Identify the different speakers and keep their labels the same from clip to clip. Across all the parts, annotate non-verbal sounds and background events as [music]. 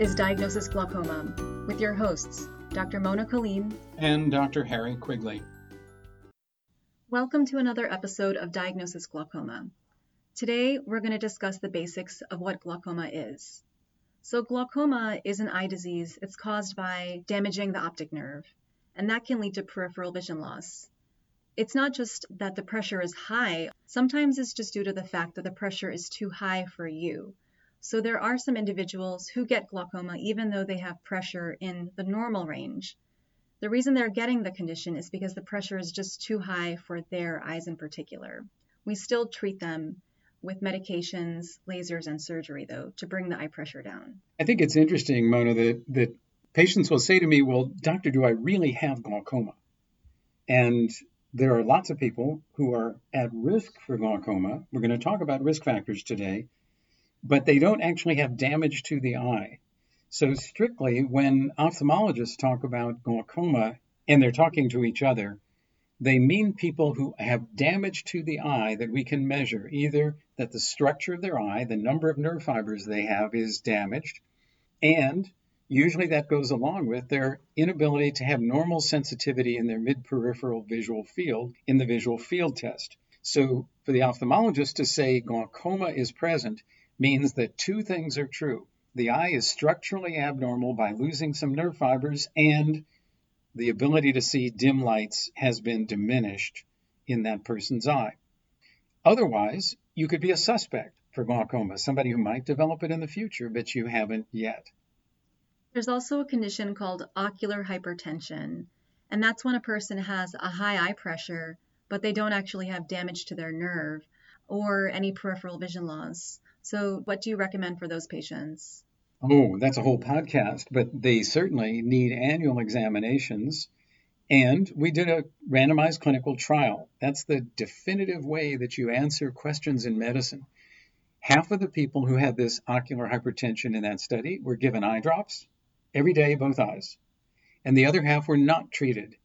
Speaker 1: is Diagnosis Glaucoma with your hosts, Dr. Mona Kaleem
Speaker 2: and Dr. Harry Quigley.
Speaker 1: Welcome to another episode of Diagnosis Glaucoma. Today, we're going to discuss the basics of what glaucoma is. So, glaucoma is an eye disease. It's caused by damaging the optic nerve, and that can lead to peripheral vision loss. It's not just that the pressure is high, sometimes it's just due to the fact that the pressure is too high for you. So there are some individuals who get glaucoma even though they have pressure in the normal range. The reason they're getting the condition is because the pressure is just too high for their eyes in particular. We still treat them with medications, lasers, and surgery, though, to bring the eye pressure down.
Speaker 2: I think it's interesting, Mona, that, that patients will say to me, Well, doctor, do I really have glaucoma? And there are lots of people who are at risk for glaucoma. We're going to talk about risk factors today but they don't actually have damage to the eye. So, strictly, when ophthalmologists talk about glaucoma and they're talking to each other, they mean people who have damage to the eye that we can measure, either that the structure of their eye, the number of nerve fibers they have, is damaged, and usually that goes along with their inability to have normal sensitivity in their mid-peripheral visual field in the visual field test. So, for the ophthalmologist to say glaucoma is present, means that two things are true. The eye is structurally abnormal by losing some nerve fibers, and the ability to see dim lights has been diminished in that person's eye. Otherwise, you could be a suspect for glaucoma, somebody who might develop it in the future, but you haven't yet.
Speaker 1: There's also a condition called ocular hypertension, and that's when a person has a high eye pressure, but they don't actually have damage to their nerve or any peripheral vision loss. So, what do you recommend for those patients?
Speaker 2: Oh, that's a whole podcast, but they certainly need annual examinations. And we did a randomized clinical trial. That's the definitive way that you answer questions in medicine. Half of the people who had this ocular hypertension in that study were given eye drops every day, both eyes. And the other half were not treated.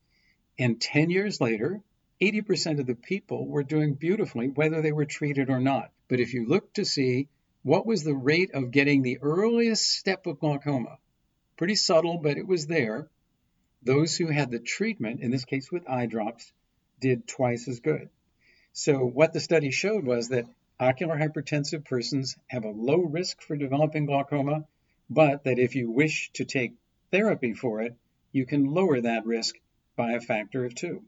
Speaker 2: And 10 years later, 80% of the people were doing beautifully, whether they were treated or not. But if you look to see what was the rate of getting the earliest step of glaucoma, pretty subtle, but it was there, those who had the treatment, in this case with eye drops, did twice as good. So, what the study showed was that ocular hypertensive persons have a low risk for developing glaucoma, but that if you wish to take therapy for it, you can lower that risk by a factor of two.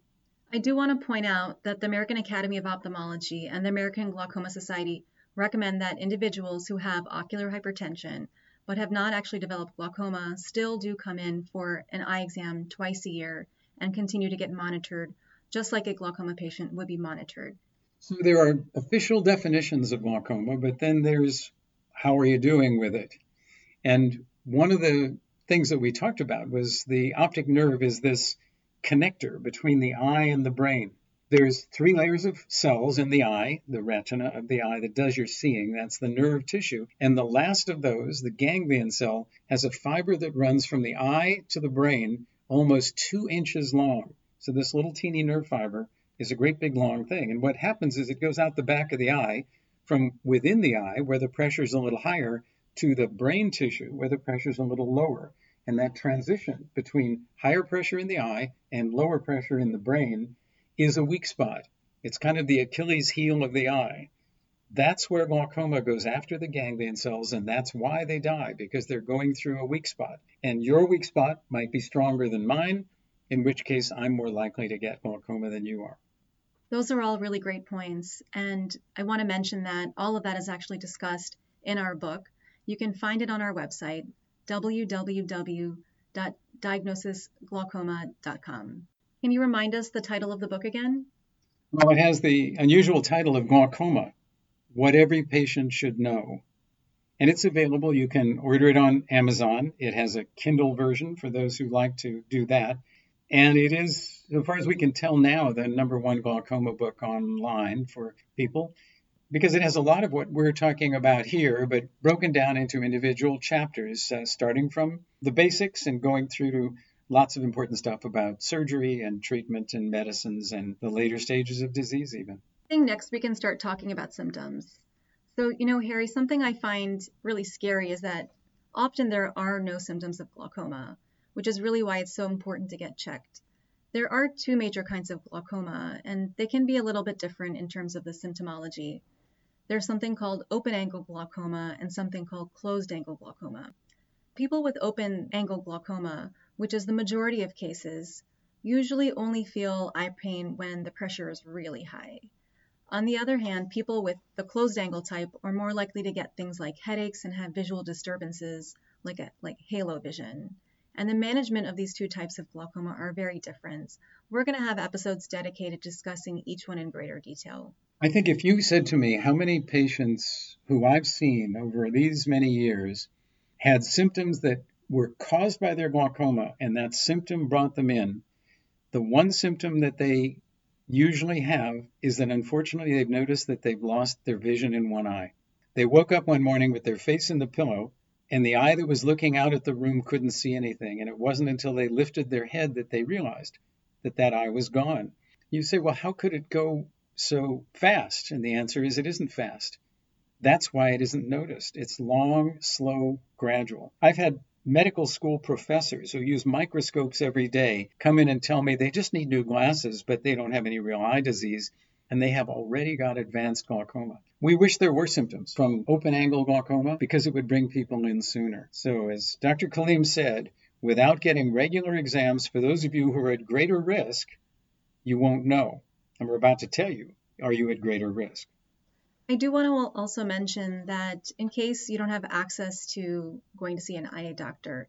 Speaker 1: I do want to point out that the American Academy of Ophthalmology and the American Glaucoma Society recommend that individuals who have ocular hypertension but have not actually developed glaucoma still do come in for an eye exam twice a year and continue to get monitored just like a glaucoma patient would be monitored.
Speaker 2: So there are official definitions of glaucoma, but then there's how are you doing with it? And one of the things that we talked about was the optic nerve is this connector between the eye and the brain. There's three layers of cells in the eye, the retina of the eye that does your seeing. That's the nerve tissue. And the last of those, the ganglion cell, has a fiber that runs from the eye to the brain almost two inches long. So this little teeny nerve fiber is a great big long thing. And what happens is it goes out the back of the eye from within the eye, where the pressure is a little higher, to the brain tissue, where the pressure is a little lower. And that transition between higher pressure in the eye and lower pressure in the brain is a weak spot. It's kind of the Achilles heel of the eye. That's where glaucoma goes after the ganglion cells, and that's why they die, because they're going through a weak spot. And your weak spot might be stronger than mine, in which case I'm more likely to get glaucoma than you are.
Speaker 1: Those are all really great points. And I want to mention that all of that is actually discussed in our book. You can find it on our website, www.diagnosisglaucoma.com. Can you remind us the title of the book again?
Speaker 2: Well, it has the unusual title of Glaucoma What Every Patient Should Know. And it's available. You can order it on Amazon. It has a Kindle version for those who like to do that. And it is, as far as we can tell now, the number one glaucoma book online for people because it has a lot of what we're talking about here, but broken down into individual chapters, uh, starting from the basics and going through to lots of important stuff about surgery and treatment and medicines and the later stages of disease, even.
Speaker 1: I think next we can start talking about symptoms. So, you know, Harry, something I find really scary is that often there are no symptoms of glaucoma, which is really why it's so important to get checked. There are two major kinds of glaucoma, and they can be a little bit different in terms of the symptomology. There's something called open angle glaucoma and something called closed angle glaucoma. People with open angle glaucoma, which is the majority of cases, usually only feel eye pain when the pressure is really high. On the other hand, people with the closed angle type are more likely to get things like headaches and have visual disturbances like a, like halo vision. And the management of these two types of glaucoma are very different. We're going to have episodes dedicated discussing each one in greater detail.
Speaker 2: I think if you said to me how many patients who I've seen over these many years had symptoms that were caused by their glaucoma and that symptom brought them in, the one symptom that they usually have is that unfortunately they've noticed that they've lost their vision in one eye. They woke up one morning with their face in the pillow and the eye that was looking out at the room couldn't see anything. And it wasn't until they lifted their head that they realized that that eye was gone. You say, well, how could it go so fast? And the answer is it isn't fast. That's why it isn't noticed. It's long, slow, gradual. I've had medical school professors who use microscopes every day come in and tell me they just need new glasses, but they don't have any real eye disease, and they have already got advanced glaucoma. We wish there were symptoms from open angle glaucoma because it would bring people in sooner. So, as Dr. Kaleem said, without getting regular exams for those of you who are at greater risk, you won't know. And we're about to tell you, are you at greater risk?
Speaker 1: I do want to also mention that in case you don't have access to going to see an eye doctor,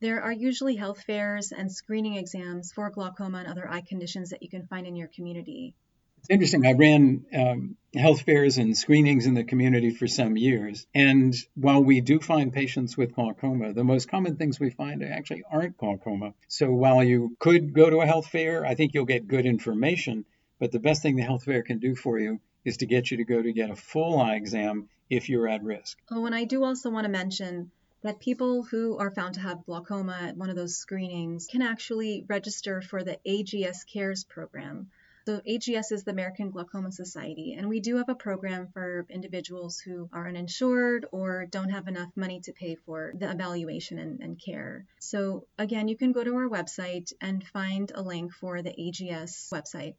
Speaker 1: there are usually health fairs and screening exams for glaucoma and other eye conditions that you can find in your community.
Speaker 2: It's interesting. I ran um, health fairs and screenings in the community for some years. And while we do find patients with glaucoma, the most common things we find actually aren't glaucoma. So while you could go to a health fair, I think you'll get good information. But the best thing the health fair can do for you is to get you to go to get a full eye exam if you're at risk.
Speaker 1: Oh, and I do also want to mention that people who are found to have glaucoma at one of those screenings can actually register for the AGS CARES program. So AGS is the American Glaucoma Society, and we do have a program for individuals who are uninsured or don't have enough money to pay for the evaluation and, and care. So again, you can go to our website and find a link for the AGS website.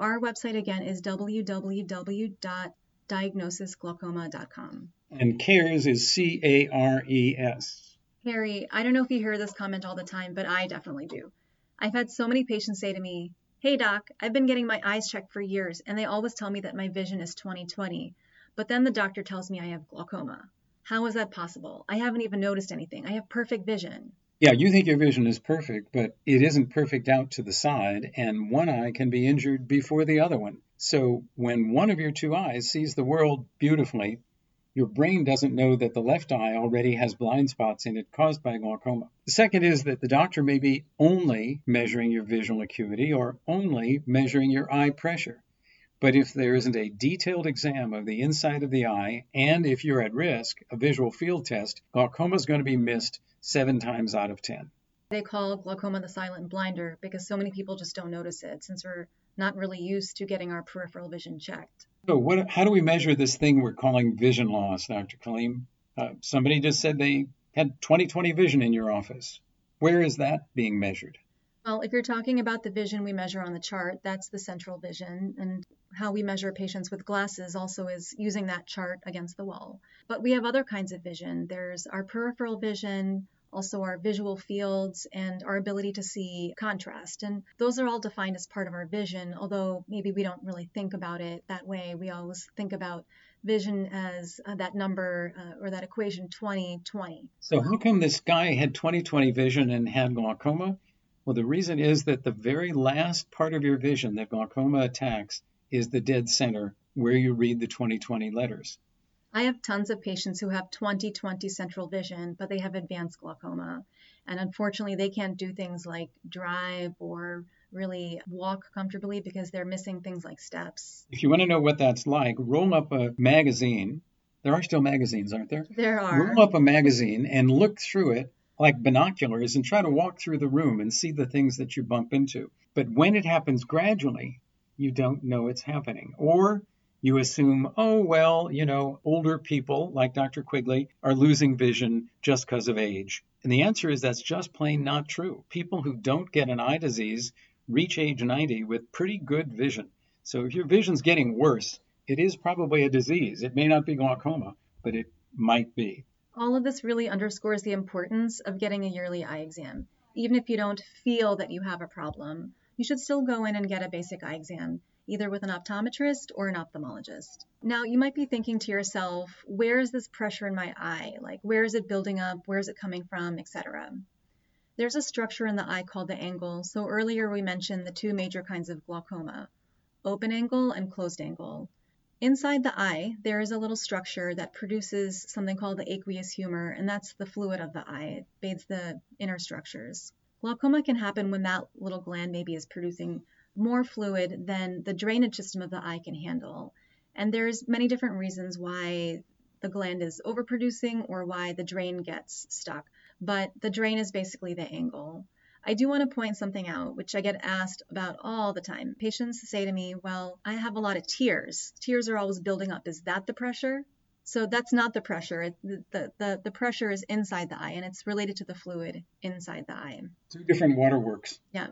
Speaker 1: Our website again is www.diagnosisglaucoma.com.
Speaker 2: And CARES is C A R E S.
Speaker 1: Harry, I don't know if you hear this comment all the time, but I definitely do. I've had so many patients say to me, Hey doc, I've been getting my eyes checked for years and they always tell me that my vision is 20/20, but then the doctor tells me I have glaucoma. How is that possible? I haven't even noticed anything. I have perfect vision.
Speaker 2: Yeah, you think your vision is perfect, but it isn't perfect out to the side, and one eye can be injured before the other one. So when one of your two eyes sees the world beautifully, your brain doesn't know that the left eye already has blind spots in it caused by glaucoma. The second is that the doctor may be only measuring your visual acuity or only measuring your eye pressure. But if there isn't a detailed exam of the inside of the eye, and if you're at risk, a visual field test, glaucoma is going to be missed seven times out of 10.
Speaker 1: They call glaucoma the silent blinder because so many people just don't notice it since we're not really used to getting our peripheral vision checked.
Speaker 2: So, what, how do we measure this thing we're calling vision loss, Dr. Kaleem? Uh, somebody just said they had 20/20 vision in your office. Where is that being measured?
Speaker 1: Well, if you're talking about the vision we measure on the chart, that's the central vision. And how we measure patients with glasses also is using that chart against the wall. But we have other kinds of vision. There's our peripheral vision, also our visual fields, and our ability to see contrast. And those are all defined as part of our vision, although maybe we don't really think about it that way. We always think about vision as uh, that number uh, or that equation 20 20.
Speaker 2: So, how come this guy had 20 20 vision and had glaucoma? Well, the reason is that the very last part of your vision that glaucoma attacks is the dead center where you read the 20/20 letters.
Speaker 1: I have tons of patients who have 20/20 central vision, but they have advanced glaucoma. And unfortunately, they can't do things like drive or really walk comfortably because they're missing things like steps.
Speaker 2: If you want to know what that's like, roll up a magazine. There are still magazines, aren't there?
Speaker 1: There are.
Speaker 2: Roll up a magazine and look through it like binoculars and try to walk through the room and see the things that you bump into. But when it happens gradually, you don't know it's happening. Or you assume, oh, well, you know, older people like Dr. Quigley are losing vision just because of age. And the answer is that's just plain not true. People who don't get an eye disease reach age 90 with pretty good vision. So if your vision's getting worse, it is probably a disease. It may not be glaucoma, but it might be.
Speaker 1: All of this really underscores the importance of getting a yearly eye exam. Even if you don't feel that you have a problem, you should still go in and get a basic eye exam either with an optometrist or an ophthalmologist. Now, you might be thinking to yourself, where is this pressure in my eye? Like, where is it building up? Where is it coming from, etc. There's a structure in the eye called the angle. So earlier we mentioned the two major kinds of glaucoma, open angle and closed angle. Inside the eye, there is a little structure that produces something called the aqueous humor, and that's the fluid of the eye. It bathes the inner structures. Glaucoma can happen when that little gland maybe is producing more fluid than the drainage system of the eye can handle. And there's many different reasons why the gland is overproducing or why the drain gets stuck. But the drain is basically the angle. I do want to point something out, which I get asked about all the time. Patients say to me, Well, I have a lot of tears. Tears are always building up. Is that the pressure? So that's not the pressure. The, the, the, the pressure is inside the eye and it's related to the fluid inside the eye.
Speaker 2: Two different waterworks.
Speaker 1: Yeah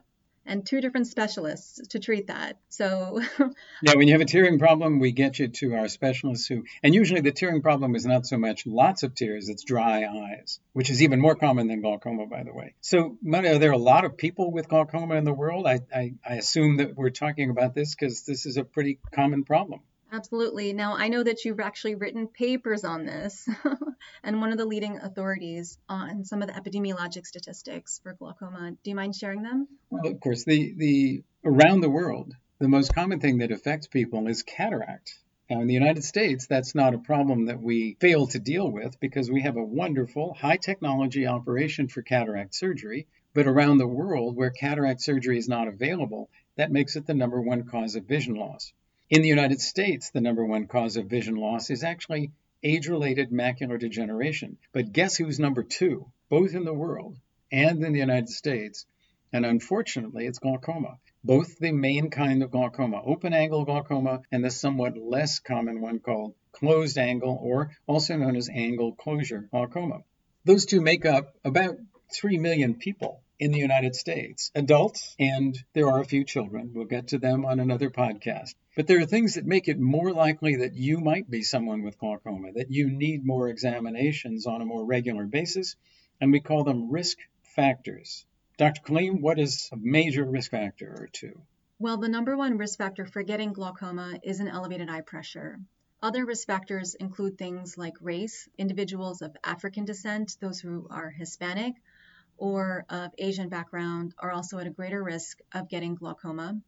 Speaker 1: and two different specialists to treat that. So, [laughs]
Speaker 2: yeah, when you have a tearing problem, we get you to our specialists who, and usually the tearing problem is not so much lots of tears, it's dry eyes, which is even more common than glaucoma, by the way. So, are there a lot of people with glaucoma in the world? I, I, I assume that we're talking about this because this is a pretty common problem.
Speaker 1: Absolutely. Now, I know that you've actually written papers on this, [laughs] and one of the leading authorities on some of the epidemiologic statistics for glaucoma. Do you mind sharing them?
Speaker 2: Well, of course. The, the around the world, the most common thing that affects people is cataract. Now, in the United States, that's not a problem that we fail to deal with because we have a wonderful high technology operation for cataract surgery. But around the world, where cataract surgery is not available, that makes it the number one cause of vision loss. In the United States, the number one cause of vision loss is actually age related macular degeneration. But guess who's number two, both in the world and in the United States? And unfortunately, it's glaucoma. Both the main kind of glaucoma, open angle glaucoma, and the somewhat less common one called closed angle, or also known as angle closure glaucoma. Those two make up about 3 million people in the United States, adults, and there are a few children. We'll get to them on another podcast. But there are things that make it more likely that you might be someone with glaucoma, that you need more examinations on a more regular basis, and we call them risk factors. Dr. Kaleem, what is a major risk factor or two?
Speaker 1: Well, the number one risk factor for getting glaucoma is an elevated eye pressure. Other risk factors include things like race, individuals of African descent, those who are Hispanic, or of Asian background are also at a greater risk of getting glaucoma.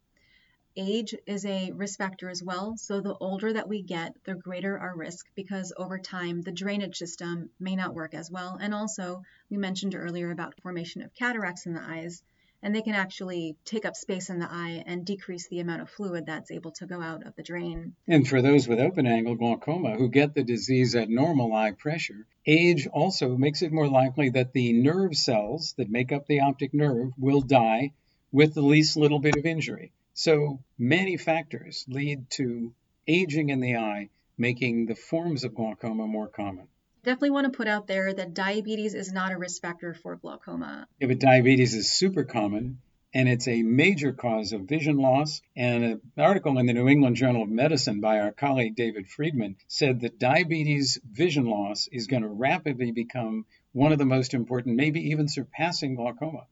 Speaker 1: Age is a risk factor as well. So the older that we get, the greater our risk because over time the drainage system may not work as well. And also, we mentioned earlier about formation of cataracts in the eyes and they can actually take up space in the eye and decrease the amount of fluid that's able to go out of the drain.
Speaker 2: And for those with open angle glaucoma who get the disease at normal eye pressure, age also makes it more likely that the nerve cells that make up the optic nerve will die with the least little bit of injury. So many factors lead to aging in the eye, making the forms of glaucoma more common
Speaker 1: definitely want to put out there that diabetes is not a risk factor for glaucoma.
Speaker 2: Yeah, but diabetes is super common and it's a major cause of vision loss. And an article in the New England Journal of Medicine by our colleague David Friedman said that diabetes vision loss is going to rapidly become one of the most important, maybe even surpassing glaucoma.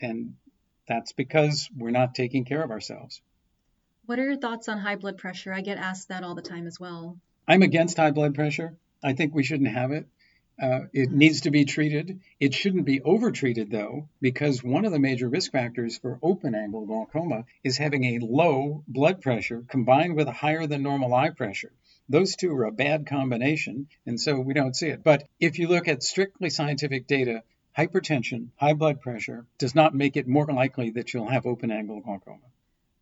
Speaker 2: And that's because we're not taking care of ourselves.
Speaker 1: What are your thoughts on high blood pressure? I get asked that all the time as well.
Speaker 2: I'm against high blood pressure. I think we shouldn't have it. Uh, it needs to be treated. It shouldn't be overtreated, though, because one of the major risk factors for open angle glaucoma is having a low blood pressure combined with a higher than normal eye pressure. Those two are a bad combination, and so we don't see it. But if you look at strictly scientific data, hypertension, high blood pressure, does not make it more likely that you'll have open angle glaucoma.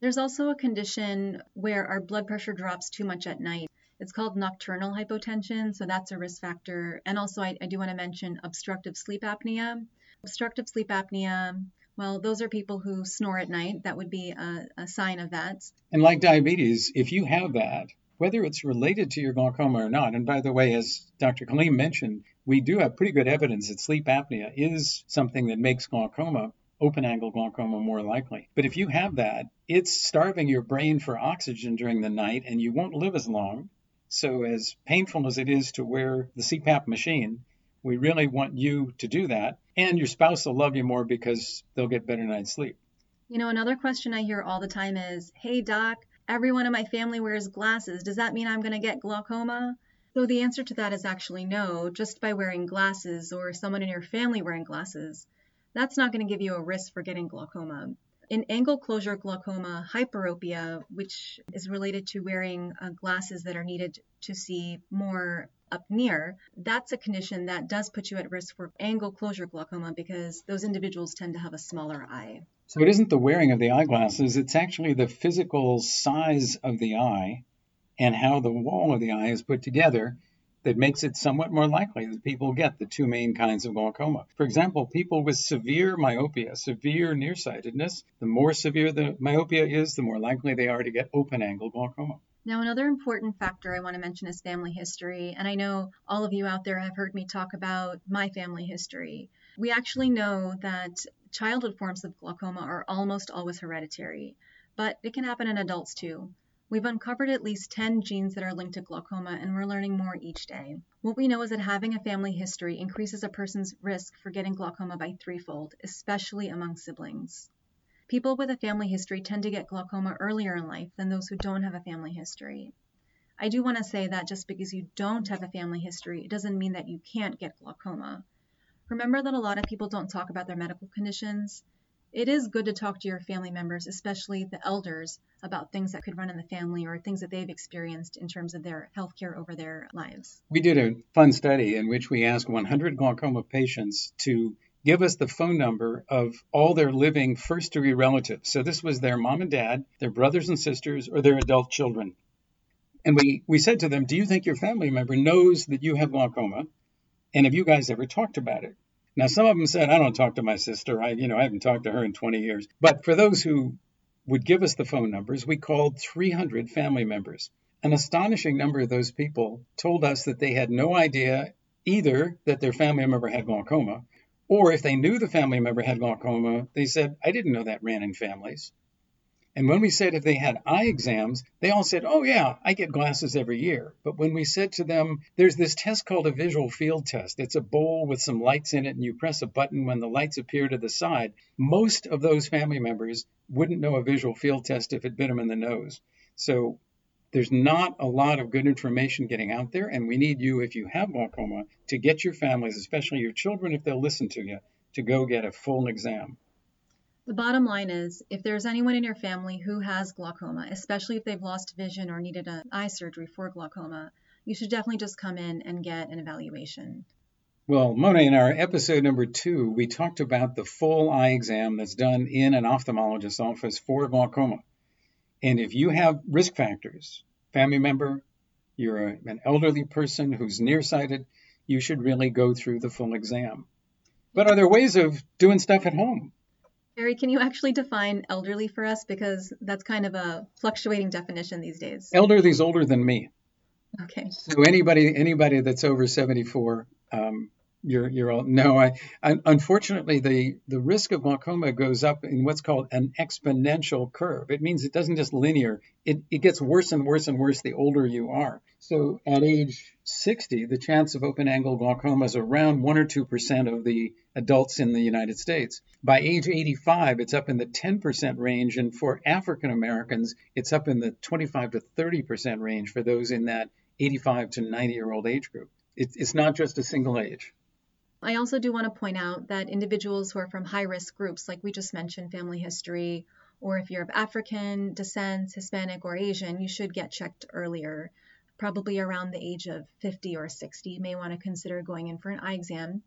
Speaker 1: There's also a condition where our blood pressure drops too much at night. It's called nocturnal hypotension, so that's a risk factor. And also, I, I do want to mention obstructive sleep apnea. Obstructive sleep apnea, well, those are people who snore at night. That would be a, a sign of that.
Speaker 2: And like diabetes, if you have that, whether it's related to your glaucoma or not. And by the way, as Dr. Kaleem mentioned, we do have pretty good evidence that sleep apnea is something that makes glaucoma open angle glaucoma more likely. But if you have that, it's starving your brain for oxygen during the night and you won't live as long. So, as painful as it is to wear the CPAP machine, we really want you to do that. And your spouse will love you more because they'll get better night's sleep.
Speaker 1: You know, another question I hear all the time is Hey, doc, everyone in my family wears glasses. Does that mean I'm going to get glaucoma? So, the answer to that is actually no. Just by wearing glasses or someone in your family wearing glasses, that's not going to give you a risk for getting glaucoma. In angle closure glaucoma, hyperopia, which is related to wearing uh, glasses that are needed to see more up near, that's a condition that does put you at risk for angle closure glaucoma because those individuals tend to have a smaller eye.
Speaker 2: So it isn't the wearing of the eyeglasses, it's actually the physical size of the eye and how the wall of the eye is put together that makes it somewhat more likely that people get the two main kinds of glaucoma. For example, people with severe myopia, severe nearsightedness, the more severe the myopia is, the more likely they are to get open angle glaucoma.
Speaker 1: Now, another important factor I want to mention is family history. And I know all of you out there have heard me talk about my family history. We actually know that childhood forms of glaucoma are almost always hereditary, but it can happen in adults too. We've uncovered at least 10 genes that are linked to glaucoma, and we're learning more each day. What we know is that having a family history increases a person's risk for getting glaucoma by threefold, especially among siblings. People with a family history tend to get glaucoma earlier in life than those who don't have a family history. I do want to say that just because you don't have a family history, it doesn't mean that you can't get glaucoma. Remember that a lot of people don't talk about their medical conditions, it is good to talk to your family members, especially the elders, about things that could run in the family or things that they've experienced in terms of their health care over their lives.
Speaker 2: We did a fun study in which we asked 100 glaucoma patients to give us the phone number of all their living first degree relatives. So this was their mom and dad, their brothers and sisters, or their adult children. And we, we said to them, Do you think your family member knows that you have glaucoma? And have you guys ever talked about it? Now, some of them said, I don't talk to my sister. I, you know, I haven't talked to her in 20 years. But for those who would give us the phone numbers, we called 300 family members. An astonishing number of those people told us that they had no idea either that their family member had glaucoma, or if they knew the family member had glaucoma, they said, I didn't know that ran in families. And when we said if they had eye exams, they all said, Oh, yeah, I get glasses every year. But when we said to them, There's this test called a visual field test, it's a bowl with some lights in it, and you press a button when the lights appear to the side, most of those family members wouldn't know a visual field test if it bit them in the nose. So there's not a lot of good information getting out there, and we need you, if you have glaucoma, to get your families, especially your children, if they'll listen to you, to go get a full exam.
Speaker 1: The bottom line is if there's anyone in your family who has glaucoma, especially if they've lost vision or needed an eye surgery for glaucoma, you should definitely just come in and get an evaluation.
Speaker 2: Well, Mona, in our episode number two, we talked about the full eye exam that's done in an ophthalmologist's office for glaucoma. And if you have risk factors, family member, you're an elderly person who's nearsighted, you should really go through the full exam. But are there ways of doing stuff at home?
Speaker 1: Harry, can you actually define elderly for us? Because that's kind of a fluctuating definition these days.
Speaker 2: Elderly is older than me.
Speaker 1: Okay.
Speaker 2: So anybody anybody that's over 74 um, you're you're all no I, I, unfortunately the the risk of glaucoma goes up in what's called an exponential curve. It means it doesn't just linear it, it gets worse and worse and worse the older you are. So at age 60 the chance of open angle glaucoma is around 1 or 2 percent of the adults in the united states. By age 85 it's up in the 10 percent range and for african americans it's up in the 25 to 30 percent range for those in that 85 to 90 year old age group. It, it's not just a single age
Speaker 1: I also do want to point out that individuals who are from high risk groups, like we just mentioned, family history, or if you're of African descent, Hispanic, or Asian, you should get checked earlier, probably around the age of 50 or 60. You may want to consider going in for an eye exam.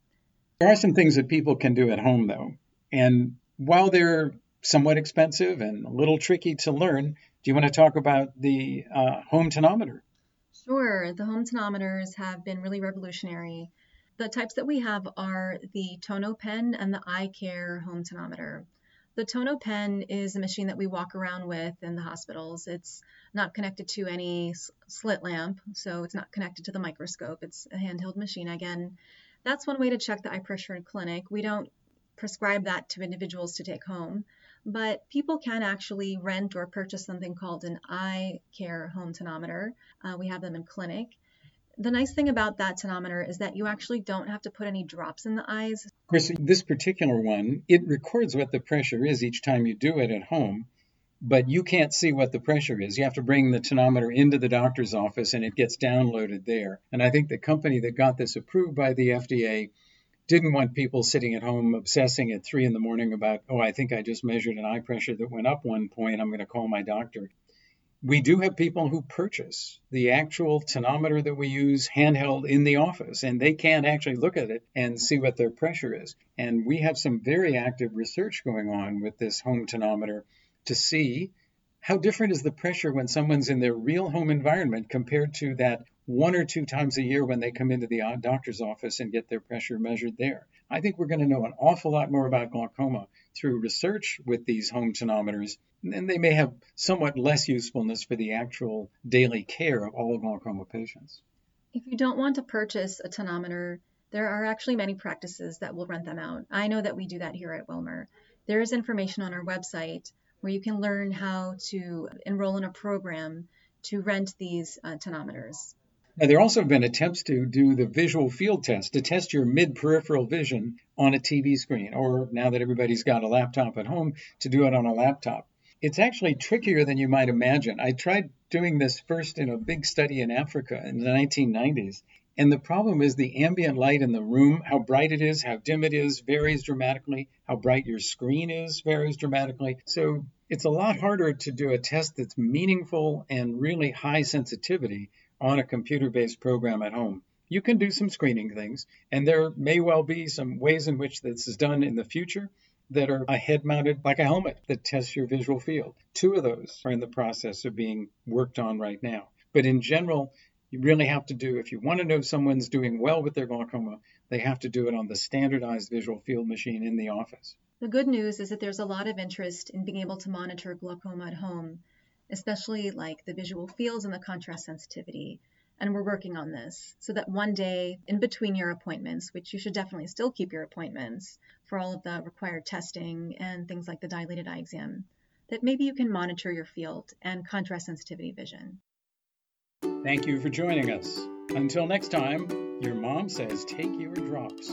Speaker 2: There are some things that people can do at home, though. And while they're somewhat expensive and a little tricky to learn, do you want to talk about the uh, home tonometer?
Speaker 1: Sure. The home tonometers have been really revolutionary. The types that we have are the Tono pen and the eye care home tonometer. The Tono pen is a machine that we walk around with in the hospitals. It's not connected to any slit lamp, so it's not connected to the microscope. It's a handheld machine. Again, that's one way to check the eye pressure in clinic. We don't prescribe that to individuals to take home, but people can actually rent or purchase something called an eye care home tonometer. Uh, we have them in clinic the nice thing about that tonometer is that you actually don't have to put any drops in the eyes.
Speaker 2: Of course, this particular one, it records what the pressure is each time you do it at home, but you can't see what the pressure is. You have to bring the tonometer into the doctor's office and it gets downloaded there. And I think the company that got this approved by the FDA didn't want people sitting at home obsessing at three in the morning about, oh, I think I just measured an eye pressure that went up one point. I'm going to call my doctor we do have people who purchase the actual tonometer that we use handheld in the office, and they can actually look at it and see what their pressure is. And we have some very active research going on with this home tonometer to see how different is the pressure when someone's in their real home environment compared to that one or two times a year when they come into the doctor's office and get their pressure measured there. I think we're going to know an awful lot more about glaucoma through research with these home tonometers, and they may have somewhat less usefulness for the actual daily care of all glaucoma patients.
Speaker 1: If you don't want to purchase a tonometer, there are actually many practices that will rent them out. I know that we do that here at Wilmer. There is information on our website where you can learn how to enroll in a program to rent these uh, tonometers.
Speaker 2: Now, there also have been attempts to do the visual field test to test your mid peripheral vision on a TV screen, or now that everybody's got a laptop at home, to do it on a laptop. It's actually trickier than you might imagine. I tried doing this first in a big study in Africa in the 1990s. And the problem is the ambient light in the room, how bright it is, how dim it is, varies dramatically. How bright your screen is varies dramatically. So it's a lot harder to do a test that's meaningful and really high sensitivity on a computer based program at home. You can do some screening things, and there may well be some ways in which this is done in the future that are a head mounted, like a helmet, that tests your visual field. Two of those are in the process of being worked on right now. But in general, you really have to do, if you want to know if someone's doing well with their glaucoma, they have to do it on the standardized visual field machine in the office.
Speaker 1: The good news is that there's a lot of interest in being able to monitor glaucoma at home especially like the visual fields and the contrast sensitivity. And we're working on this so that one day in between your appointments, which you should definitely still keep your appointments for all of the required testing and things like the dilated eye exam, that maybe you can monitor your field and contrast sensitivity vision.
Speaker 2: Thank you for joining us. Until next time, your mom says take your drops.